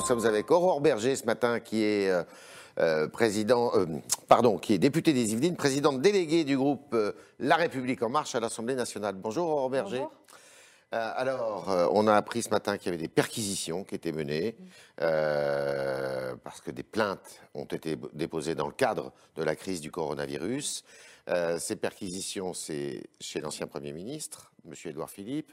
nous sommes avec Aurore Berger ce matin, qui est euh, euh, président, euh, pardon, qui est député des Yvelines, présidente déléguée du groupe euh, La République en marche à l'Assemblée nationale. Bonjour Aurore Berger. Bonjour. Alors, on a appris ce matin qu'il y avait des perquisitions qui étaient menées parce que des plaintes ont été déposées dans le cadre de la crise du coronavirus. Ces perquisitions, c'est chez l'ancien Premier ministre, M. Édouard Philippe,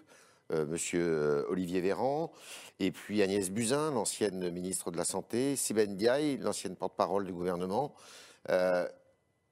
euh, M. Olivier Véran, et puis Agnès Buzyn, l'ancienne ministre de la Santé, Sibène Diaye, l'ancienne porte-parole du gouvernement. Euh,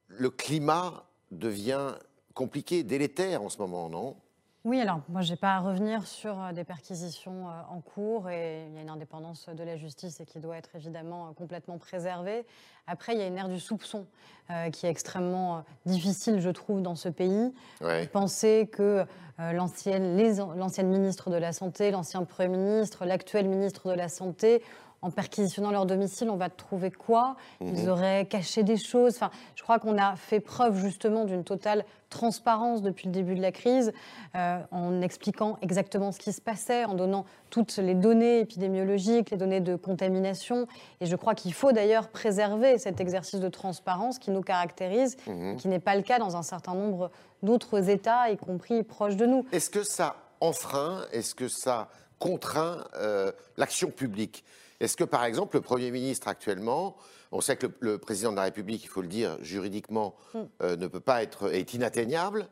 le climat devient compliqué, délétère en ce moment, non? Oui, alors moi, je n'ai pas à revenir sur euh, des perquisitions euh, en cours et il y a une indépendance de la justice et qui doit être évidemment euh, complètement préservée. Après, il y a une ère du soupçon euh, qui est extrêmement difficile, je trouve, dans ce pays. Ouais. Penser que euh, l'ancienne ministre de la Santé, l'ancien Premier ministre, l'actuel ministre de la Santé, en perquisitionnant leur domicile, on va trouver quoi? Ils auraient caché des choses? Enfin, je crois qu'on a fait preuve justement d'une totale transparence depuis le début de la crise, euh, en expliquant exactement ce qui se passait, en donnant toutes les données épidémiologiques, les données de contamination. Et je crois qu'il faut d'ailleurs préserver cet exercice de transparence qui nous caractérise, et qui n'est pas le cas dans un certain nombre d'autres États, y compris proches de nous. Est-ce que ça enfreint, est-ce que ça contraint euh, l'action publique? Est-ce que, par exemple, le Premier ministre actuellement, on sait que le, le président de la République, il faut le dire, juridiquement, euh, ne peut pas être, est inatteignable,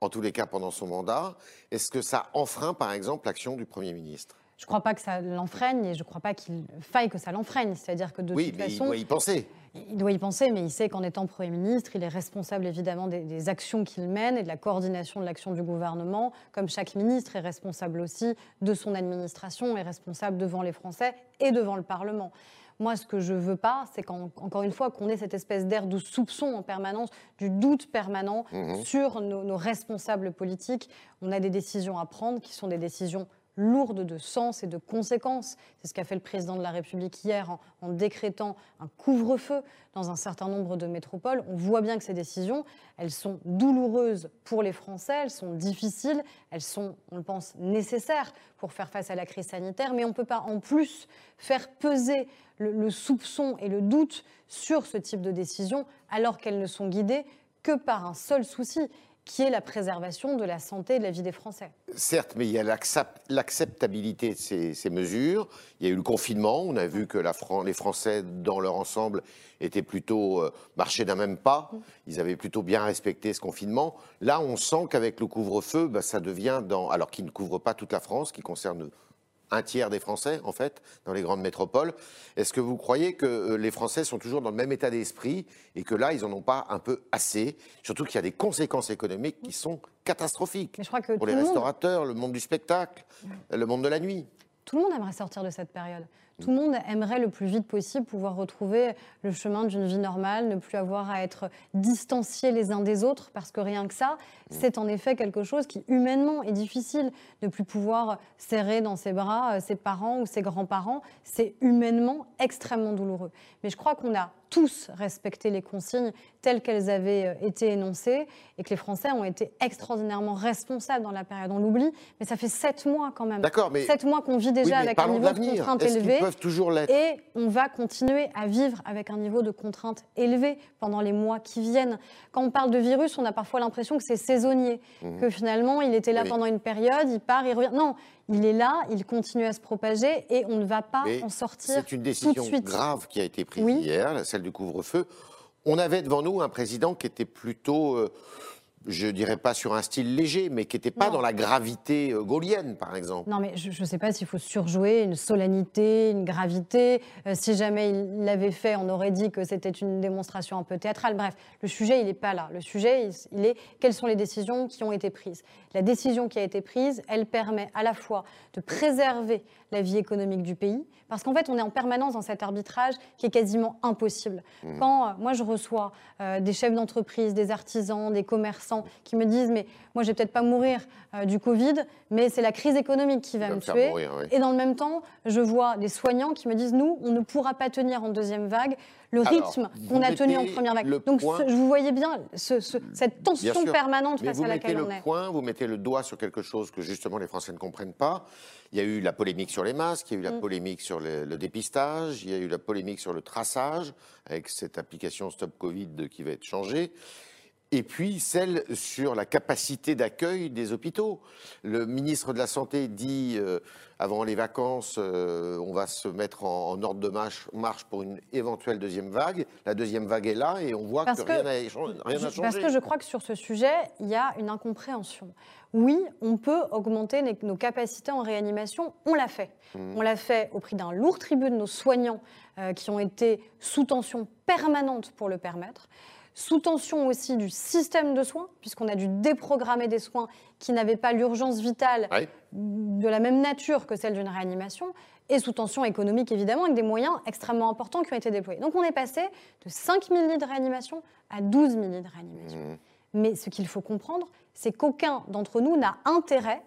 en tous les cas pendant son mandat. Est-ce que ça enfreint, par exemple, l'action du Premier ministre? Je ne crois pas que ça l'enfreigne et je ne crois pas qu'il faille que ça l'enfreigne. C'est-à-dire que de Oui, toute mais il façon, doit y penser. il doit y penser, mais il sait qu'en étant Premier ministre, il est responsable évidemment des, des actions qu'il mène et de la coordination de l'action du gouvernement. Comme chaque ministre est responsable aussi de son administration, est responsable devant les Français et devant le Parlement. Moi, ce que je veux pas, c'est qu'encore une fois, qu'on ait cette espèce d'air de soupçon en permanence, du doute permanent sur nos, nos responsables politiques. On a des décisions à prendre qui sont des décisions lourdes de sens et de conséquences. C'est ce qu'a fait le président de la République hier en, décrétant un couvre-feu dans un certain nombre de métropoles. On voit bien que ces décisions, elles sont douloureuses pour les Français, elles sont difficiles, elles sont, on le pense, nécessaires pour faire face à la crise sanitaire, mais on ne peut pas en plus faire peser le, soupçon et le doute sur ce type de décisions alors qu'elles ne sont guidées que par un seul souci, qui est la préservation de la santé et de la vie des Français. Certes, mais il y a l'accept- l'acceptabilité de ces, mesures. Il y a eu le confinement. On a vu que les Français, dans leur ensemble, étaient plutôt euh, marchaient d'un même pas. Ils avaient plutôt bien respecté ce confinement. Là, on sent qu'avec le couvre-feu, bah, ça devient alors qu'il ne couvre pas toute la France, qui concerne un tiers des Français, en fait, dans les grandes métropoles. Est-ce que vous croyez que euh, les Français sont toujours dans le même état d'esprit et que là, ils n'en ont pas un peu assez? Surtout qu'il y a des conséquences économiques qui sont catastrophiques Mais je crois que pour les le monde- restaurateurs, le monde du spectacle, le monde de la nuit. Tout le monde aimerait sortir de cette période. Tout le monde aimerait le plus vite possible pouvoir retrouver le chemin d'une vie normale, ne plus avoir à être distanciés les uns des autres, parce que rien que ça, c'est en effet quelque chose qui humainement est difficile. Ne plus pouvoir serrer dans ses bras euh, ses parents ou ses grands-parents, c'est humainement extrêmement douloureux. Mais je crois qu'on a tous respecté les consignes telles qu'elles avaient euh, été énoncées et que les Français ont été extraordinairement responsables dans la période. On l'oublie, mais ça fait sept mois quand même. D'accord, mais- Sept mois qu'on vit déjà Oui, avec un de niveau de contrainte élevé. peuvent toujours l'être Et on va continuer à vivre avec un niveau de contrainte élevé pendant les mois qui viennent. Quand on parle de virus, on a parfois l'impression que c'est saisonnier, que finalement il était là Mhm. Oui. pendant une période, il part, il revient. Non, il est là, il continue à se propager et on ne va pas Mais en sortir C'est une tout de décision suite. grave qui a été prise Oui. hier, celle du couvre-feu. On avait devant nous un président qui était plutôt, euh, je dirais pas sur un style léger, mais qui n'était pas Non. dans la gravité euh, gaulienne, par exemple. Non, mais je ne sais pas s'il faut surjouer une solennité, une gravité. Euh, si jamais il l'avait fait, on aurait dit que c'était une démonstration un peu théâtrale. Bref, le sujet, il n'est pas là. Le sujet, il, il est quelles sont les décisions qui ont été prises? La décision qui a été prise, elle permet à la fois de préserver la vie économique du pays, parce qu'en fait, on est en permanence dans cet arbitrage qui est quasiment impossible. Quand euh, moi, je reçois euh, des chefs d'entreprise, des artisans, des commerçants, commerçants qui me disent mais moi je vais peut-être pas mourir euh, du Covid, mais c'est la crise économique qui va me, tuer. Et dans le même temps, je vois des soignents qui me disent nous, on ne pourra pas tenir en deuxième vague le rythme qu'on a tenu en première vague. Donc vous voyez bien cette tension permanente face à laquelle on est. Point, vous mettez le doigt sur quelque chose que justement les Français ne comprennent pas. Il y a eu la polémique sur les masques, il y a eu la mm. polémique sur le, le, dépistage, il y a eu la polémique sur le traçage avec cette application Stop Covid qui va être changée et puis celle sur la capacité d'accueil des hôpitaux. Le ministre de la Santé dit, euh, avant les vacances, euh, on va se mettre en, ordre de marche, pour une éventuelle deuxième vague. La deuxième vague est là et on voit que, rien n'a changé. Parce que je crois que sur ce sujet, il y a une incompréhension. Oui, on peut augmenter nos capacités en réanimation, on l'a fait. Mmh. On l'a fait au prix d'un lourd tribut de nos soignants euh, qui ont été sous tension permanente pour le permettre sous tension aussi du système de soins, puisqu'on a dû déprogrammer des soins qui n'avaient pas l'urgence vitale de la même nature que celle d'une réanimation, et sous tension économique évidemment, avec des moyens extrêmement importants qui ont été déployés. Donc on est passé de 5 000 lits de réanimation à 12 000 lits de réanimation. Mmh. Mais ce qu'il faut comprendre, c'est qu'aucun d'entre nous n'a intérêt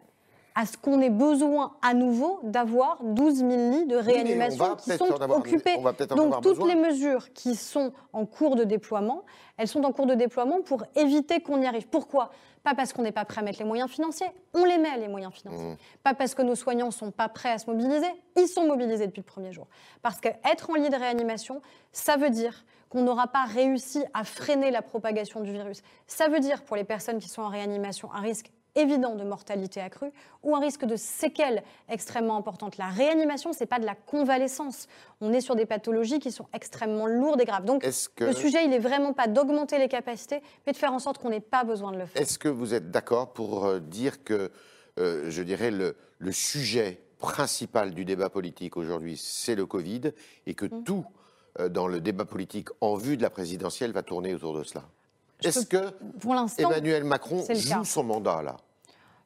à ce qu'on ait besoin à nouveau d'avoir 12 000 lits de réanimation qui sont occupés. Donc toutes les mesures qui sont en cours de déploiement, elles sont en cours de déploiement pour éviter qu'on y arrive. Pourquoi? Pas parce qu'on n'est pas prêt à mettre les moyens financiers, on les met les moyens financiers. Mmh. Pas parce que nos soignants ne sont pas prêts à se mobiliser, ils sont mobilisés depuis le premier jour. Parce qu'être en lit de réanimation, ça veut dire qu'on n'aura pas réussi à freiner la propagation du virus. Ça veut dire pour les personnes qui sont en réanimation un risque évident de mortalité accrue ou un risque de séquelles extrêmement importantes. La réanimation, ce n'est pas de la convalescence. On est sur des pathologies qui sont extrêmement lourdes et graves. Donc le sujet, il n'est vraiment pas d'augmenter les capacités, mais de faire en sorte qu'on n'ait pas besoin de le faire. Est-ce que vous êtes d'accord pour euh, dire que, euh, je dirais, le, sujet principal du débat politique aujourd'hui, c'est le Covid, et que mmh. tout euh, dans le débat politique en vue de la présidentielle va tourner autour de cela? Est-ce que pour Emmanuel Macron joue son mandat là?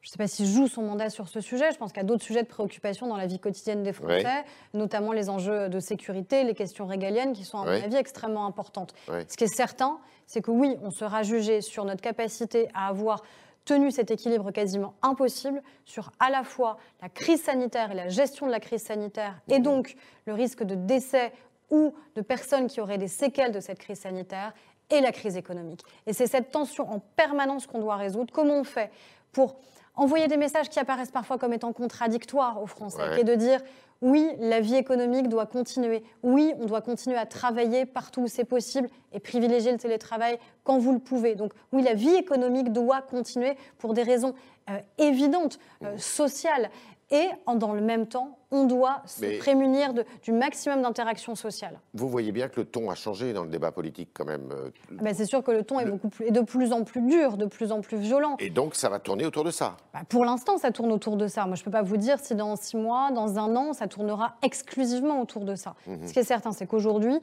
Je ne sais pas s'il joue son mandat sur ce sujet. Je pense qu'il y a d'autres sujets de préoccupation dans la vie quotidienne des Français, notamment les enjeux de sécurité, les questions régaliennes, qui sont, à mon avis, extrêmement importantes. Ce qui est certain, c'est que oui, on sera jugé sur notre capacité à avoir tenu cet équilibre quasiment impossible sur à la fois la crise sanitaire et la gestion de la crise sanitaire, et mmh. donc le risque de décès ou de personnes qui auraient des séquelles de cette crise sanitaire, et la crise économique. Et c'est cette tension en permanence qu'on doit résoudre. Comment on fait pour envoyer des messages qui apparaissent parfois comme étant contradictoires aux Français, et de dire oui, la vie économique doit continuer. Oui, on doit continuer à travailler partout où c'est possible et privilégier le télétravail quand vous le pouvez. Donc oui, la vie économique doit continuer pour des raisons euh, évidentes, euh, sociales. Et dans le même temps, on doit se prémunir du maximum d'interactions sociales. Vous voyez bien que le ton a changé dans le débat politique quand même. Euh, ah ben, c'est sûr que le ton est, beaucoup plus, est de plus en plus dur, de plus en plus violent. Et donc ça va tourner autour de ça bah, Pour l'instant, ça tourne autour de ça. Moi, je ne peux pas vous dire si dans six mois, dans un an, ça tournera exclusivement autour de ça. Mhm. Ce qui est certain, c'est qu'aujourd'hui,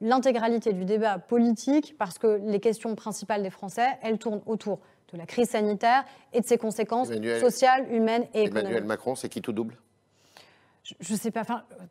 l'intégralité du débat politique, parce que les questions principales des Français, elles tournent autour de la crise sanitaire et de ses conséquences sociales, humaines et économiques. Emmanuel Macron, c'est qui tout double? Je ne sais pas,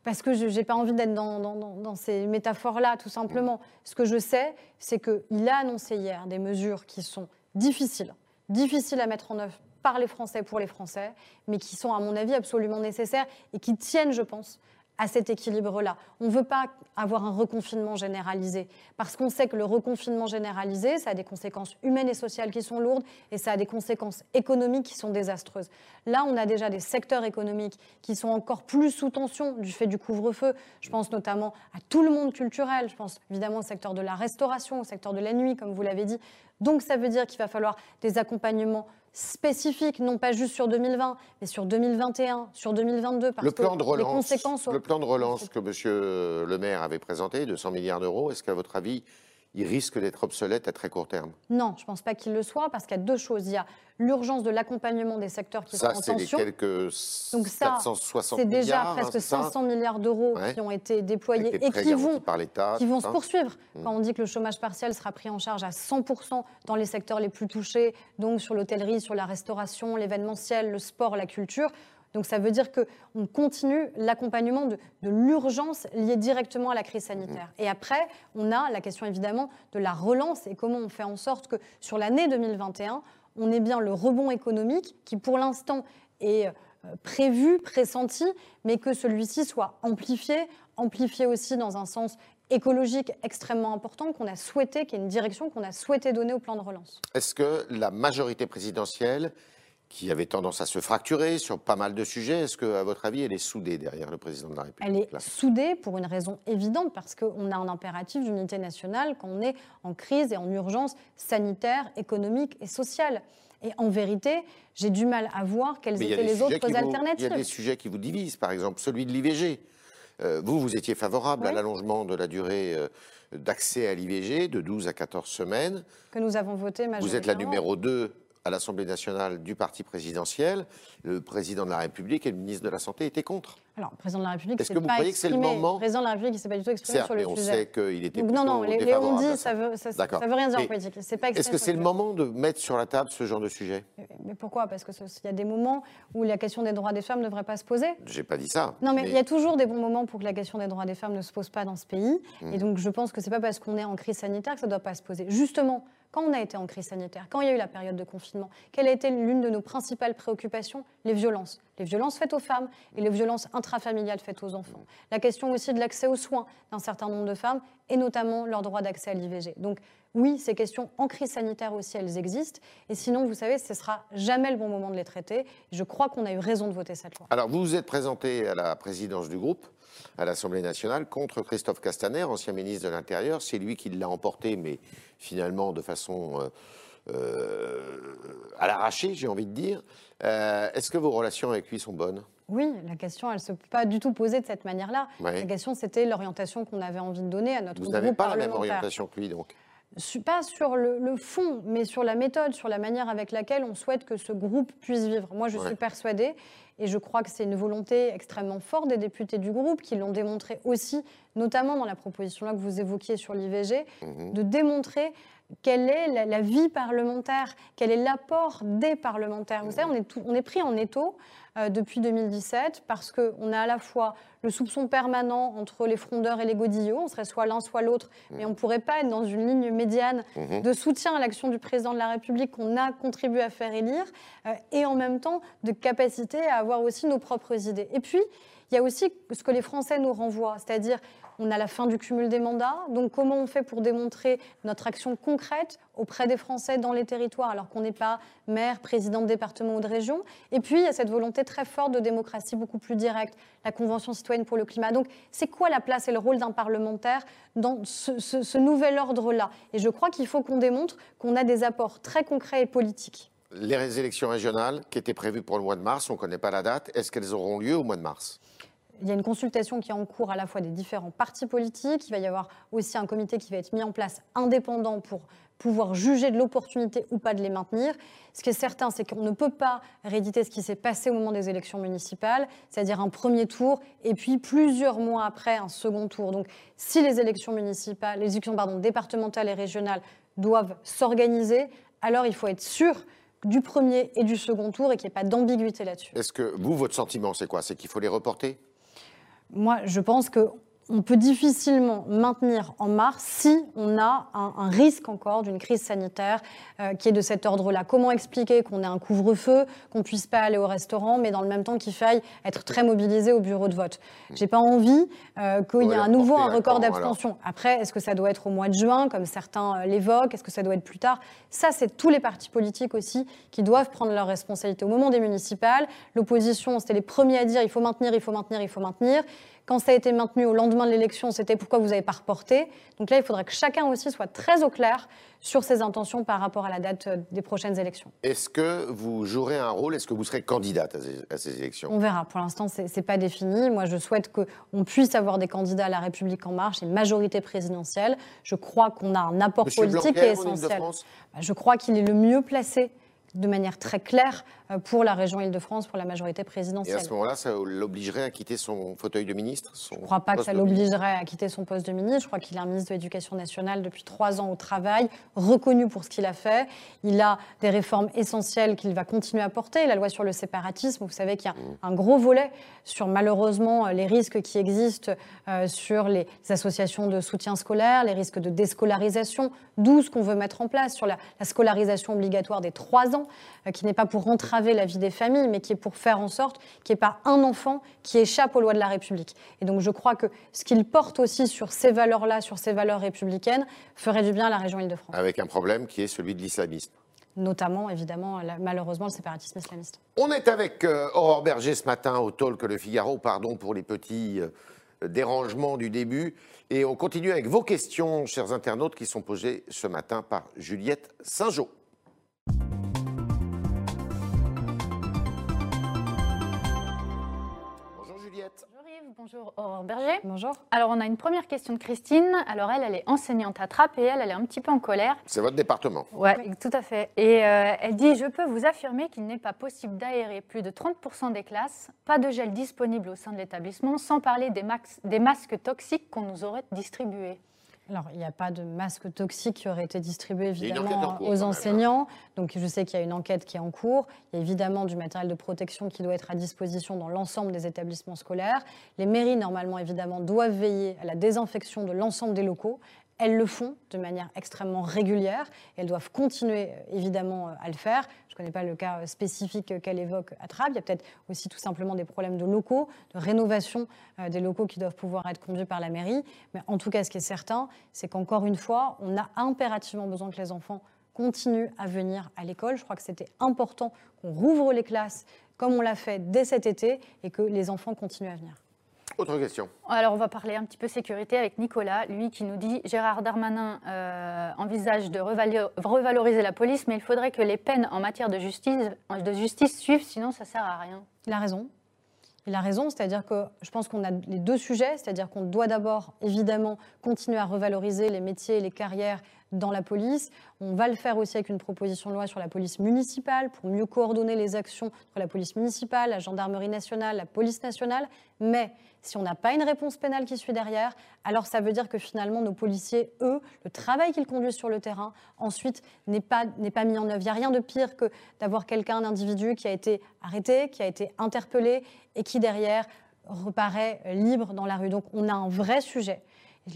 parce que je n'ai pas envie d'être dans, dans, ces métaphores-là, tout simplement. Ce que je sais, c'est qu'il a annoncé hier des mesures qui sont difficiles, difficiles à mettre en œuvre par les Français pour les Français, mais qui sont, à mon avis, absolument nécessaires et qui tiennent, je pense, à cet équilibre-là. On ne veut pas avoir un reconfinement généralisé, parce qu'on sait que le reconfinement généralisé, ça a des conséquences humaines et sociales qui sont lourdes, et ça a des conséquences économiques qui sont désastreuses. Là, on a déjà des secteurs économiques qui sont encore plus sous tension du fait du couvre-feu. Je pense notamment à tout le monde culturel, je pense évidemment au secteur de la restauration, au secteur de la nuit, comme vous l'avez dit. Donc ça veut dire qu'il va falloir des accompagnements spécifique, non pas juste sur 2020, mais sur 2021, sur 2022, parce le plan de relance, les conséquences... Le plan de relance que M. Le Maire avait présenté, de 100 milliards d'euros, est-ce qu'à votre avis, il risque d'être obsolète à très court terme Non, je ne pense pas qu'il le soit, parce qu'il y a deux choses. Il y a l'urgence de l'accompagnement des secteurs qui sont en tension. Ça, c'est quelques Donc ça, c'est déjà presque 500 milliards d'euros qui ont été déployés et qui vont, qui vont se poursuivre. Hmm. Quand on dit que le chômage partiel sera pris en charge à 100% dans les secteurs les plus touchés, donc sur l'hôtellerie, sur la restauration, l'événementiel, le sport, la culture, Donc ça veut dire qu'on continue l'accompagnement de, l'urgence liée directement à la crise sanitaire. Mmh. Et après, on a la question évidemment de la relance et comment on fait en sorte que sur l'année 2021, on ait bien le rebond économique qui pour l'instant est euh, prévu, pressenti, mais que celui-ci soit amplifié, amplifié aussi dans un sens écologique extrêmement important qu'on a souhaité, qui est une direction qu'on a souhaité donner au plan de relance. Est-ce que la majorité présidentielle, qui avait tendance à se fracturer sur pas mal de sujets, est-ce que, à votre avis, elle est soudée derrière le président de la République Elle est soudée pour une raison évidente, parce qu'on a un impératif d'unité nationale quand on est en crise et en urgence sanitaire, économique et sociale. Et en vérité, j'ai du mal à voir quelles étaient les autres alternatives. il y a des sujets qui vous divisent, par exemple celui de l'IVG. Euh, vous, vous étiez favorable à l'allongement de la durée euh, d'accès à l'IVG de 12 à 14 semaines. Que nous avons voté majoritairement. Vous êtes la numéro 2 à l'Assemblée nationale du parti présidentiel. Le président de la République et le ministre de la Santé étaient contre. Alors, le président de la République, est-ce que vous croyez que c'est le moment Le président de la République, il s'est pas du tout exprimé sur le mais sujet. on sait qu'il était Non, non, les, les on dit, ça veut, ça, veut rien dire en politique. Est-ce que c'est le moment de mettre sur la table ce genre de sujet? Mais pourquoi? Parce qu'il y a des moments où la question des droits des femmes ne devrait pas se poser. J'ai pas dit ça. Non, mais, il y a toujours des bons moments pour que la question des droits des femmes ne se pose pas dans ce pays. Hmm. Et donc, je pense que c'est pas parce qu'on est en crise sanitaire que ça ne doit pas se poser. Justement, quand on a été en crise sanitaire, quand il y a eu la période de confinement, quelle a été l'une de nos principales préoccupations? Les violences. Les violences faites aux femmes et les violences intrafamiliales faites aux enfants. La question aussi de l'accès aux soins d'un certain nombre de femmes et notamment leur droit d'accès à l'IVG. Donc oui, ces questions en crise sanitaire aussi, elles existent. Et sinon, vous savez, ce sera jamais le bon moment de les traiter. Je crois qu'on a eu raison de voter cette loi. Alors, vous vous êtes présenté à la présidence du groupe à l'Assemblée nationale contre Christophe Castaner, ancien ministre de l'Intérieur. C'est lui qui l'a emporté, mais finalement de façon euh, euh, à l'arraché, j'ai envie de dire. Euh, est-ce que vos relations avec lui sont bonnes? Oui, la question, elle ne se peut pas du tout poser de cette manière-là. La question, c'était l'orientation qu'on avait envie de donner à notre Vous groupe Vous n'avez pas la même orientation que lui, donc pas sur le, fond, mais sur la méthode, sur la manière avec laquelle on souhaite que ce groupe puisse vivre. Moi, je suis persuadée, et je crois que c'est une volonté extrêmement forte des députés du groupe, qui l'ont démontré aussi, notamment dans la proposition-là que vous évoquiez sur l'IVG, mhm. de démontrer quelle est la, vie parlementaire, quel est l'apport des parlementaires. Vous savez, on est, on est pris en étau depuis 2017 parce qu'on a à la fois le soupçon permanent entre les frondeurs et les godillots, on serait soit l'un soit l'autre, mais on ne pourrait pas être dans une ligne médiane mhm. de soutien à l'action du président de la République qu'on a contribué à faire élire, euh, et en même temps de capacité à avoir aussi nos propres idées. Et puis, il y a aussi ce que les Français nous renvoient, c'est-à-dire on a la fin du cumul des mandats. Donc comment on fait pour démontrer notre action concrète auprès des Français dans les territoires alors qu'on n'est pas maire, président de département ou de région? Et puis il y a cette volonté très forte de démocratie beaucoup plus directe, la Convention citoyenne pour le climat. Donc c'est quoi la place et le rôle d'un parlementaire dans ce, nouvel ordre-là? Et je crois qu'il faut qu'on démontre qu'on a des apports très concrets et politiques. Les élections régionales qui étaient prévues pour le mois de mars, on ne connaît pas la date, est-ce qu'elles auront lieu au mois de mars? Il y a une consultation qui est en cours à la fois des différents partis politiques. Il va y avoir aussi un comité qui va être mis en place indépendant pour pouvoir juger de l'opportunité ou pas de les maintenir. Ce qui est certain, c'est qu'on ne peut pas rééditer ce qui s'est passé au moment des élections municipales, c'est-à-dire un premier tour et puis plusieurs mois après un second tour. Donc, si les élections municipales, les élections départementales et régionales doivent s'organiser, alors il faut être sûr du premier et du second tour et qu'il n'y ait pas d'ambiguïté là-dessus. Est-ce que vous, votre sentiment, c'est quoi? C'est qu'il faut les reporter? Moi, je pense que on peut difficilement maintenir en mars si on a un, risque encore d'une crise sanitaire euh, qui est de cet ordre-là. Comment expliquer qu'on ait un couvre-feu, qu'on ne puisse pas aller au restaurant, mais dans le même temps qu'il faille être très mobilisé au bureau de vote? J'ai pas envie euh, qu'il y ait à nouveau un record d'abstention. Après, est-ce que ça doit être au mois de juin, comme certains euh, l'évoquent? Est-ce que ça doit être plus tard? Ça, c'est tous les partis politiques aussi qui doivent prendre leurs responsabilités. Au moment des municipales, l'opposition, c'était les premiers à dire il faut maintenir, il faut maintenir, il faut maintenir. Quand ça a été maintenu au lendemain de l'élection, c'était pourquoi vous n'avez pas reporté. Donc là, il faudrait que chacun aussi soit très au clair sur ses intentions par rapport à la date euh, des prochaines élections. Est-ce que vous jouerez un rôle? Est-ce que vous serez candidate à ces, élections? On verra. Pour l'instant, ce n'est pas défini. Moi, je souhaite qu'on puisse avoir des candidats à la République en marche, une majorité présidentielle. Je crois qu'on a un apport politique qui est essentiel. Bah, je crois qu'il est le mieux placé de manière très claire pour la région Île-de-France, pour la majorité présidentielle. Et à ce moment-là, ça l'obligerait à quitter son fauteuil de ministre Je ne crois pas que ça l'obligerait à quitter son poste de ministre. Je crois qu'il est un ministre de l'Éducation nationale depuis trois ans au travail, reconnu pour ce qu'il a fait. Il a des réformes essentielles qu'il va continuer à porter. La loi sur le séparatisme, vous savez qu'il y a mmh. un gros volet sur malheureusement les risques qui existent euh, sur les associations de soutien scolaire, les risques de déscolarisation, d'où ce qu'on veut mettre en place sur la, scolarisation obligatoire des trois ans, euh, qui n'est pas pour entraver la vie des familles, mais qui est pour faire en sorte qu'il n'y ait pas un enfant qui échappe aux lois de la République. Et donc je crois que ce qu'il porte aussi sur ces valeurs-là, sur ces valeurs républicaines, ferait du bien à la région Île-de-France. Avec un problème qui est celui de l'islamisme notamment évidemment malheureusement le séparatisme islamiste. On est avec euh, Aurore Berger ce matin au Talk Le Figaro, pardon pour les petits euh, dérangements du début. Et on continue avec vos questions, chers internautes, qui sont posées ce matin par Juliette Saint-Jean. Bonjour Aurore Berger. Bonjour. Alors on a une première question de Christine. Alors elle, elle est enseignante à Trappes et elle, elle est un petit peu en colère. C'est votre département. Ouais, tout à fait. Et euh, elle dit Je peux vous affirmer qu'il n'est pas possible d'aérer plus de 30% des classes, pas de gel disponible au sein de l'établissement, sans parler des, des masques toxiques qu'on nous aurait distribués. Alors, il n'y a pas de masque toxique qui aurait été distribué évidemment aux enseignants. Donc, je sais qu'il y a une enquête qui est en cours. Il y a évidemment du matériel de protection qui doit être à disposition dans l'ensemble des établissements scolaires. Les mairies, normalement, évidemment, doivent veiller à la désinfection de l'ensemble des locaux. Elles le font de manière extrêmement régulière elles doivent continuer euh, évidemment euh, à le faire. Je ne connais pas le cas euh, spécifique qu'elle évoque à Trappes. Il y a peut-être aussi tout simplement des problèmes de locaux, de rénovation des locaux qui doivent pouvoir être conduits par la mairie. Mais en tout cas, ce qui est certain, c'est qu'encore une fois, on a impérativement besoin que les enfants continuent à venir à l'école. Je crois que c'était important qu'on rouvre les classes comme on l'a fait dès cet été et que les enfants continuent à venir. Autre question. Alors, on va parler un petit peu sécurité avec Nicolas, lui qui nous dit Gérard Darmanin euh, envisage de revaloriser la police, mais il faudrait que les peines en matière de justice, de justice suivent, sinon ça sert à rien. Il a raison. Il a raison, c'est-à-dire que je pense qu'on a les deux sujets, c'est-à-dire qu'on doit d'abord évidemment continuer à revaloriser les métiers et les carrières dans la police. On va le faire aussi avec une proposition de loi sur la police municipale pour mieux coordonner les actions entre la police municipale, la gendarmerie nationale, la police nationale. Mais si on n'a pas une réponse pénale qui suit derrière, alors ça veut dire que finalement nos policiers, eux, le travail qu'ils conduisent sur le terrain, ensuite n'est pas, pas mis en œuvre. Il n'y a rien de pire que d'avoir quelqu'un, un individu qui a été arrêté, qui a été interpellé et qui derrière reparaît libre dans la rue. Donc on a un vrai sujet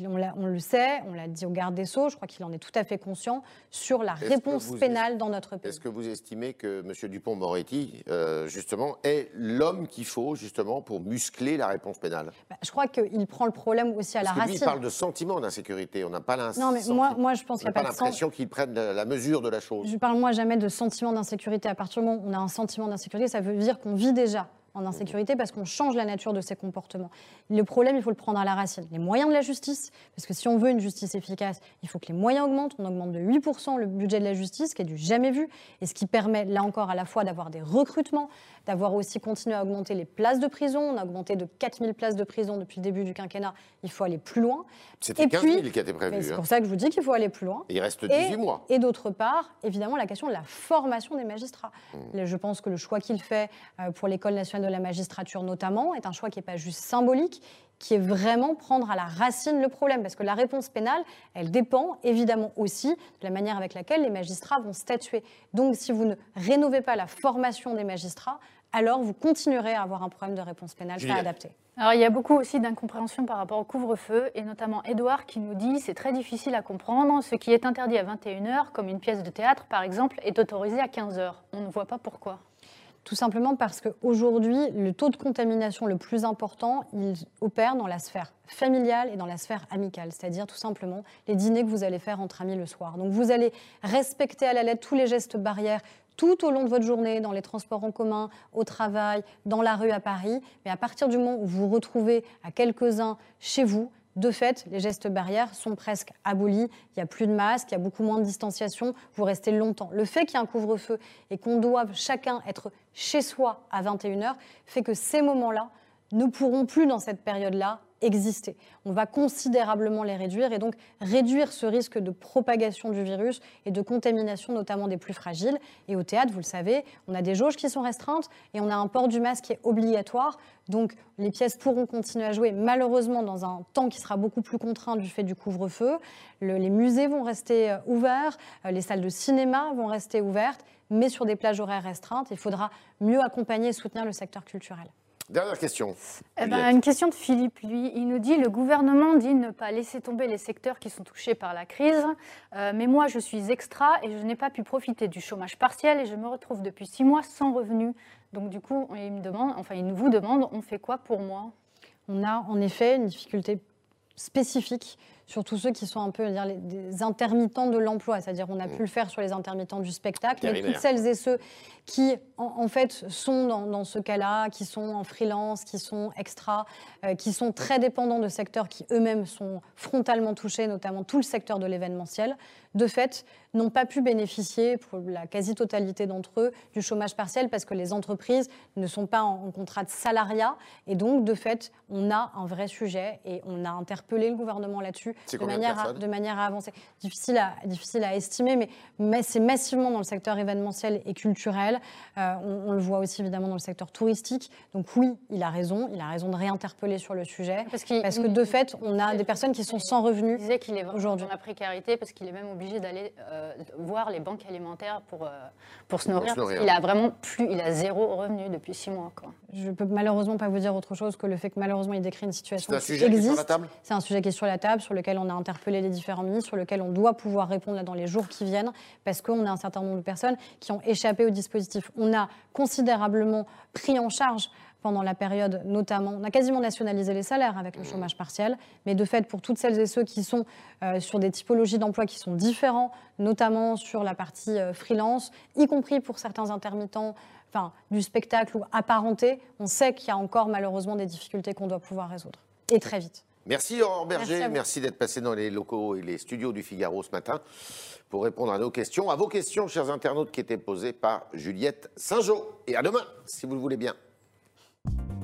on, le sait, on l'a dit au garde des Sceaux, je crois qu'il en est tout à fait conscient, sur la réponse pénale dans notre pays. Est-ce que vous estimez que M. Dupont-Moretti, euh, justement, est l'homme qu'il faut, justement, pour muscler la réponse pénale? Bah, Je crois qu'il prend le problème aussi à la racine. Lui, il parle de sentiment d'insécurité, on n'a pas l'impression. Non, mais moi, moi, je pense qu'il n'y a pas, l'impression qu'il prenne la mesure de la chose. Je parle, moi, jamais de sentiment d'insécurité. À partir du moment où on a un sentiment d'insécurité, ça veut dire qu'on vit déjà en insécurité parce qu'on change la nature de ses comportements. Le problème, il faut le prendre à la racine. Les moyens de la justice, parce que si on veut une justice efficace, il faut que les moyens augmentent. On augmente de 8% le budget de la justice, qui est du jamais vu, et ce qui permet, là encore, à la fois d'avoir des recrutements, d'avoir aussi continué à augmenter les places de prison. On a augmenté de 4000 places de prison depuis le début du quinquennat. Il faut aller plus loin. C'était 15 000 qui était prévu. C'est hein. pour ça que je vous dis qu'il faut aller plus loin. il reste 18 mois. Et d'autre part, évidemment, la question de la formation des magistrats. Mmh. Je pense que le choix qu'il fait euh, pour l'École nationale de la magistrature notamment est un choix qui n'est pas juste symbolique, qui est vraiment prendre à la racine le problème. Parce que la réponse pénale, elle dépend évidemment aussi de la manière avec laquelle les magistrats vont statuer. Donc si vous ne rénovez pas la formation des magistrats, alors vous continuerez à avoir un problème de réponse pénale pas adapté. Alors il y a beaucoup aussi d'incompréhension par rapport au couvre-feu, et notamment Edouard qui nous dit c'est très difficile à comprendre, ce qui est interdit à 21h, comme une pièce de théâtre par exemple, est autorisé à 15h. On ne voit pas pourquoi. Tout simplement parce qu'aujourd'hui, le taux de contamination le plus important, il opère dans la sphère familiale et dans la sphère amicale, c'est-à-dire tout simplement les dîners que vous allez faire entre amis le soir. Donc vous allez respecter à la lettre tous les gestes barrières, tout au long de votre journée, dans les transports en commun, au travail, dans la rue à Paris. Mais à partir du moment où vous vous retrouvez à quelques-uns chez vous, de fait, les gestes barrières sont presque abolis. Il n'y a plus de masques, il y a beaucoup moins de distanciation. Vous restez longtemps. Le fait qu'il y ait un couvre-feu et qu'on doive chacun être chez soi à 21h fait que ces moments-là ne pourront plus dans cette période-là exister. On va considérablement les réduire et donc réduire ce risque de propagation du virus et de contamination notamment des plus fragiles. Et au théâtre, vous le savez, on a des jauges qui sont restreintes et on a un port du masque qui est obligatoire. Donc les pièces pourront continuer à jouer malheureusement dans un temps qui sera beaucoup plus contraint du fait du couvre-feu. les musées vont rester euh, ouverts, euh, les salles de cinéma vont rester ouvertes, mais sur des plages horaires restreintes. Il faudra mieux accompagner et soutenir le secteur culturel. Dernière question. Eh ben, une question de Philippe, lui. Il nous dit le gouvernement dit ne pas laisser tomber les secteurs qui sont touchés par la crise. Euh, mais moi, je suis extra et je n'ai pas pu profiter du chômage partiel et je me retrouve depuis six mois sans revenu. Donc, du coup, il me demande, enfin, il vous demande on fait quoi pour moi? On a en effet une difficulté spécifique sur tous ceux qui sont un peu dire, les, des intermittents de l'emploi, c'est-à-dire on a pu le faire sur les intermittents du spectacle, mais toutes celles et ceux qui en, fait sont dans, ce cas-là, qui sont en freelance, qui sont extra, euh, qui sont très dépendants de secteurs qui eux-mêmes sont frontalement touchés, notamment tout le secteur de l'événementiel, de fait n'ont pas pu bénéficier pour la quasi-totalité d'entre eux du chômage partiel parce que les entreprises ne sont pas en, contrat de salariat et donc de fait on a un vrai sujet et on a interpellé le gouvernement là-dessus de manière, à, de manière à avancer. Difficile à, difficile à estimer, mais, mais c'est massivement dans le secteur événementiel et culturel. Euh, on, le voit aussi évidemment dans le secteur touristique. Donc oui, il a raison, il a raison de réinterpeller sur le sujet. Parce, que de fait, on a des personnes qui sont sans revenus. Il disait qu'il est aujourd'hui dans la précarité parce qu'il est même obligé d'aller euh, voir les banques alimentaires pour, euh, pour se nourrir. Il a vraiment plus, il a zéro revenu depuis six mois. Quoi. Je peux malheureusement pas vous dire autre chose que le fait que malheureusement il décrit une situation C'est un sujet qui est sur la table C'est un sujet qui est sur la table, sur lequel on a interpellé les différents ministres, sur lequel on doit pouvoir répondre là, dans les jours qui viennent, parce qu'on a un certain nombre de personnes qui ont échappé au dispositif. On a considérablement pris en charge pendant la période notamment. On a quasiment nationalisé les salaires avec le chômage partiel, mais de fait, pour toutes celles et ceux qui sont euh, sur des typologies d'emploi qui sont différents, notamment sur la partie euh, freelance, y compris pour certains intermittents enfin, du spectacle ou apparentés, on sait qu'il y a encore malheureusement des difficultés qu'on doit pouvoir résoudre, et très vite. Merci Aurore Berger, merci, d'être passé dans les locaux et les studios du Figaro ce matin pour répondre à nos questions, à vos questions, chers internautes, qui étaient posées par Juliette Saint-Jean. Et à demain, si vous le voulez bien. Thank you.